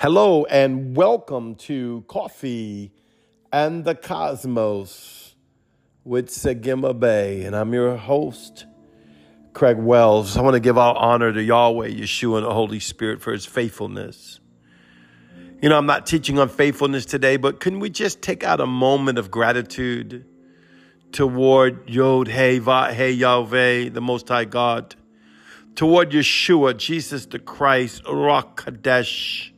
Hello and welcome to Coffee and the Cosmos with Sagima Bay. And I'm your host, Craig Wells. I want to give all honor to Yahweh, Yeshua, and the Holy Spirit for his faithfulness. You know, I'm not teaching on faithfulness today, but can we just take out a moment of gratitude toward Yod Hey Va Hey Yahweh, the Most High God, toward Yeshua, Jesus the Christ, Ruach Kadesh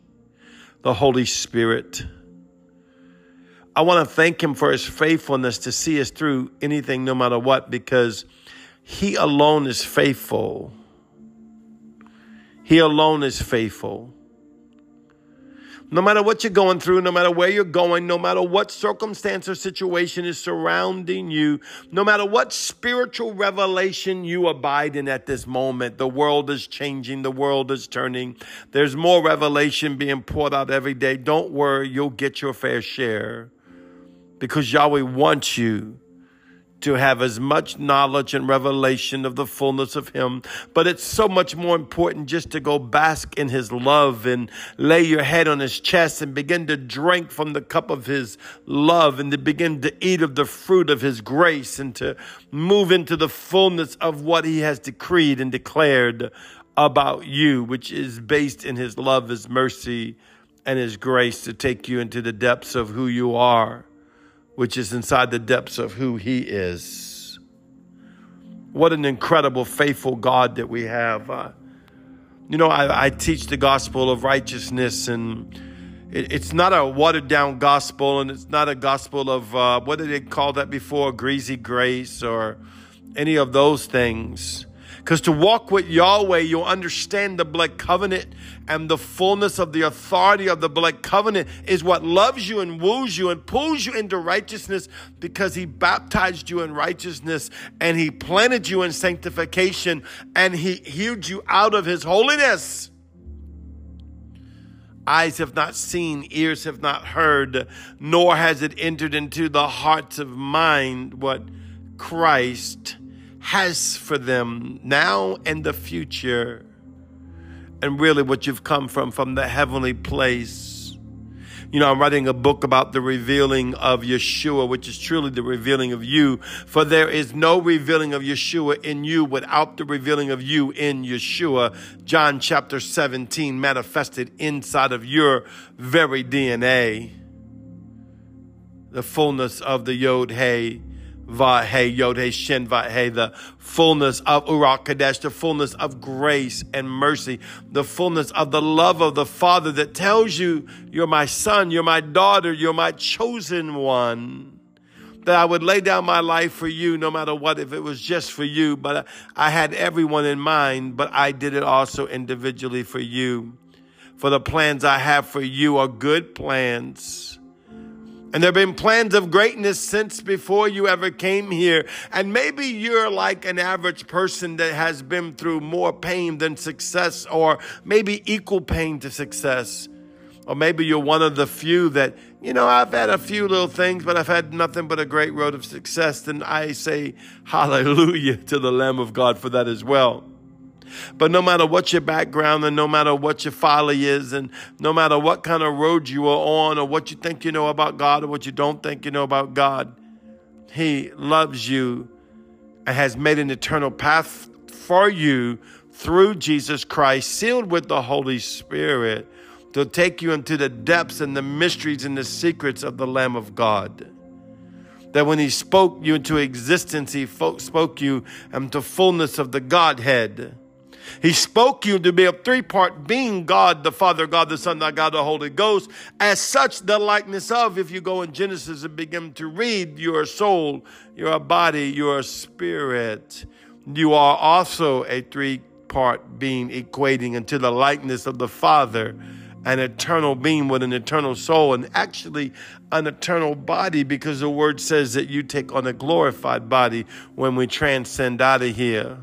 the Holy Spirit. I want to thank Him for His faithfulness to see us through anything, no matter what, because He alone is faithful. He alone is faithful. No matter what you're going through, no matter where you're going, no matter what circumstance or situation is surrounding you, no matter what spiritual revelation you abide in at this moment, the world is changing, the world is turning. There's more revelation being poured out every day. Don't worry, you'll get your fair share because Yahweh wants you to have as much knowledge and revelation of the fullness of Him. But it's so much more important just to go bask in His love and lay your head on His chest and begin to drink from the cup of His love and to begin to eat of the fruit of His grace and to move into the fullness of what He has decreed and declared about you, which is based in His love, His mercy, and His grace to take you into the depths of who you are which is inside the depths of who He is. What an incredible, faithful God that we have. Uh, you know, I, I, teach the gospel of righteousness, and it, it's not a watered down gospel, and it's not a gospel of uh, what did they call that before? Greasy grace or any of those things. Because to walk with Yahweh, you'll understand the blood covenant and the fullness of the authority of the blood covenant is what loves you and woos you and pulls you into righteousness because he baptized you in righteousness and he planted you in sanctification and he healed you out of his holiness. Eyes have not seen, ears have not heard, nor has it entered into the hearts of mind what Christ has for them now and the future, and really what you've come from, from the heavenly place. You know, I'm writing a book about the revealing of Yeshua, which is truly the revealing of you. For there is no revealing of Yeshua in you without the revealing of you in Yeshua. John chapter 17 manifested inside of your very DNA. The fullness of the Yod Hey Vahe Yod He Shin Vahe, the fullness of Urak Kadesh, the fullness of grace and mercy, the fullness of the love of the Father that tells you, you're my son, you're my daughter, you're my chosen one. That I would lay down my life for you no matter what, if it was just for you, but I had everyone in mind, but I did it also individually for you. For the plans I have for you are good plans and there have been plans of greatness since before you ever came here. And maybe you're like an average person that has been through more pain than success, or maybe equal pain to success. Or maybe you're one of the few that, you know, I've had a few little things, but I've had nothing but a great road of success. Then I say hallelujah to the Lamb of God for that as well. But no matter what your background and no matter what your folly is and no matter what kind of road you are on or what you think you know about God or what you don't think you know about God, He loves you and has made an eternal path for you through Jesus Christ, sealed with the Holy Spirit to take you into the depths and the mysteries and the secrets of the Lamb of God that when he spoke you into existence, he spoke you into fullness of the Godhead. He spoke you to be a three part being God, the Father, God, the Son, God, the Holy Ghost. As such, the likeness of, if you go in Genesis and begin to read, your soul, your body, your spirit. You are also a three part being equating into the likeness of the Father an eternal being with an eternal soul and actually an eternal body because the word says that you take on a glorified body when we transcend out of here.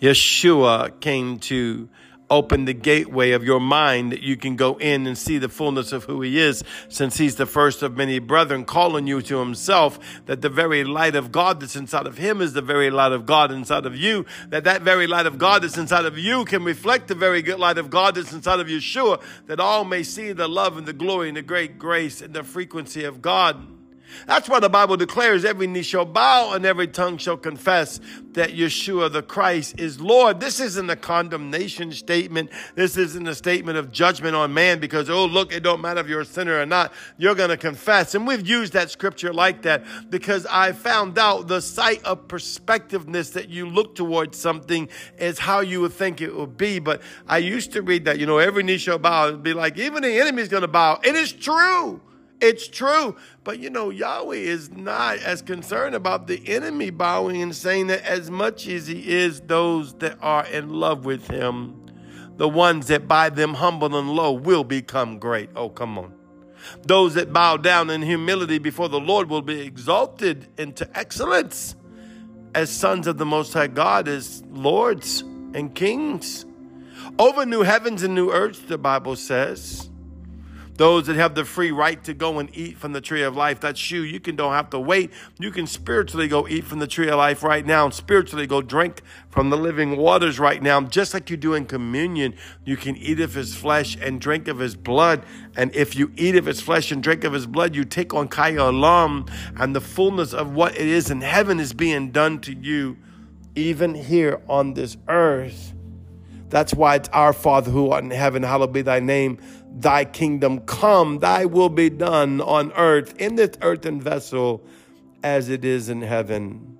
Yeshua came to open the gateway of your mind that you can go in and see the fullness of who he is since he's the first of many brethren calling you to himself that the very light of god that's inside of him is the very light of god inside of you that that very light of god that's inside of you can reflect the very good light of god that's inside of yeshua that all may see the love and the glory and the great grace and the frequency of god that's why the Bible declares every knee shall bow and every tongue shall confess that Yeshua the Christ is Lord. This isn't a condemnation statement. This isn't a statement of judgment on man because, oh, look, it don't matter if you're a sinner or not. You're going to confess. And we've used that scripture like that because I found out the sight of perspectiveness that you look towards something is how you would think it would be. But I used to read that, you know, every knee shall bow. It'd be like, even the enemy's going to bow. It is true. It's true. But you know, Yahweh is not as concerned about the enemy bowing and saying that as much as he is those that are in love with him, the ones that by them humble and low will become great. Oh, come on. Those that bow down in humility before the Lord will be exalted into excellence as sons of the Most High God, as lords and kings. Over new heavens and new earth, the Bible says. Those that have the free right to go and eat from the tree of life, that's you. You can don't have to wait. You can spiritually go eat from the tree of life right now and spiritually go drink from the living waters right now. Just like you do in communion, you can eat of his flesh and drink of his blood. And if you eat of his flesh and drink of his blood, you take on Kaya Alam and the fullness of what it is in heaven is being done to you, even here on this earth. That's why it's our Father who art in heaven, hallowed be thy name Thy kingdom come, thy will be done on earth, in this earthen vessel, as it is in heaven.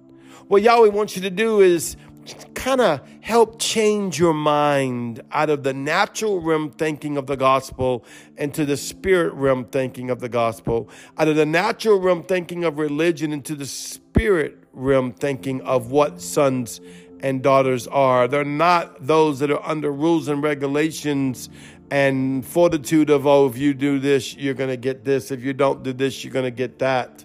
What Yahweh wants you to do is kind of help change your mind out of the natural realm thinking of the gospel into the spirit realm thinking of the gospel, out of the natural realm thinking of religion into the spirit realm thinking of what sons and daughters are. They're not those that are under rules and regulations and fortitude of, oh, if you do this, you're going to get this. If you don't do this, you're going to get that.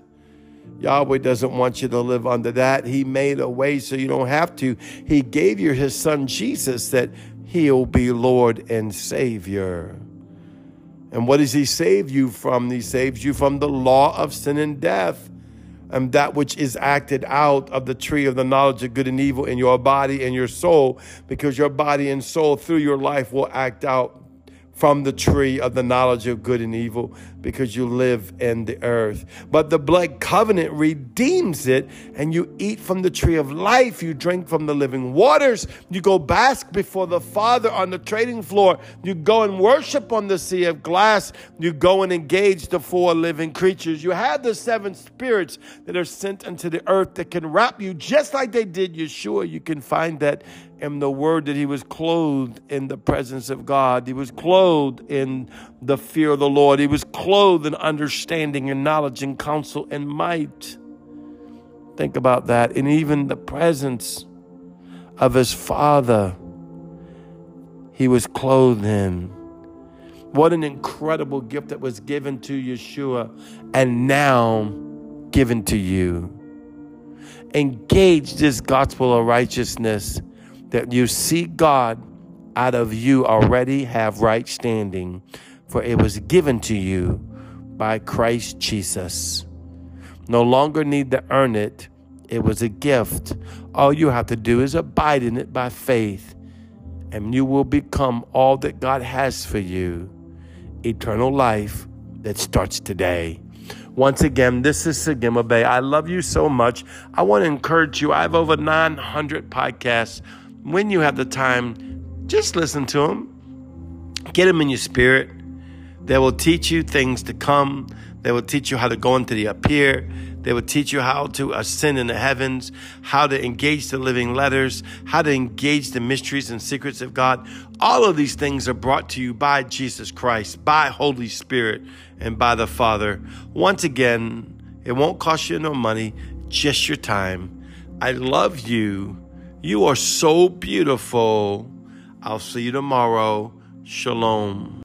Yahweh doesn't want you to live under that. He made a way so you don't have to. He gave you his son Jesus that he'll be Lord and Savior. And what does he save you from? He saves you from the law of sin and death and that which is acted out of the tree of the knowledge of good and evil in your body and your soul, because your body and soul through your life will act out from the tree of the knowledge of good and evil because you live in the earth. But the blood covenant redeems it, and you eat from the tree of life. You drink from the living waters. You go bask before the Father on the trading floor. You go and worship on the sea of glass. You go and engage the four living creatures. You have the seven spirits that are sent into the earth that can wrap you just like they did Yeshua. You can find that in the word that he was clothed in the presence of God. He was clothed in the fear of the Lord. He was clothed in understanding and knowledge and counsel and might. Think about that. And even the presence of his father, he was clothed in. What an incredible gift that was given to Yeshua and now given to you. Engage this gospel of righteousness that you see God out of you already have right standing, for it was given to you by Christ Jesus. No longer need to earn it, it was a gift. All you have to do is abide in it by faith, and you will become all that God has for you eternal life that starts today. Once again, this is Sagima Bay. I love you so much. I want to encourage you. I have over 900 podcasts when you have the time, just listen to them. Get them in your spirit. They will teach you things to come. They will teach you how to go into the up here. They will teach you how to ascend in the heavens, how to engage the living letters, how to engage the mysteries and secrets of God. All of these things are brought to you by Jesus Christ, by Holy Spirit, and by the Father. Once again, it won't cost you no money, just your time. I love you. You are so beautiful. I'll see you tomorrow. Shalom.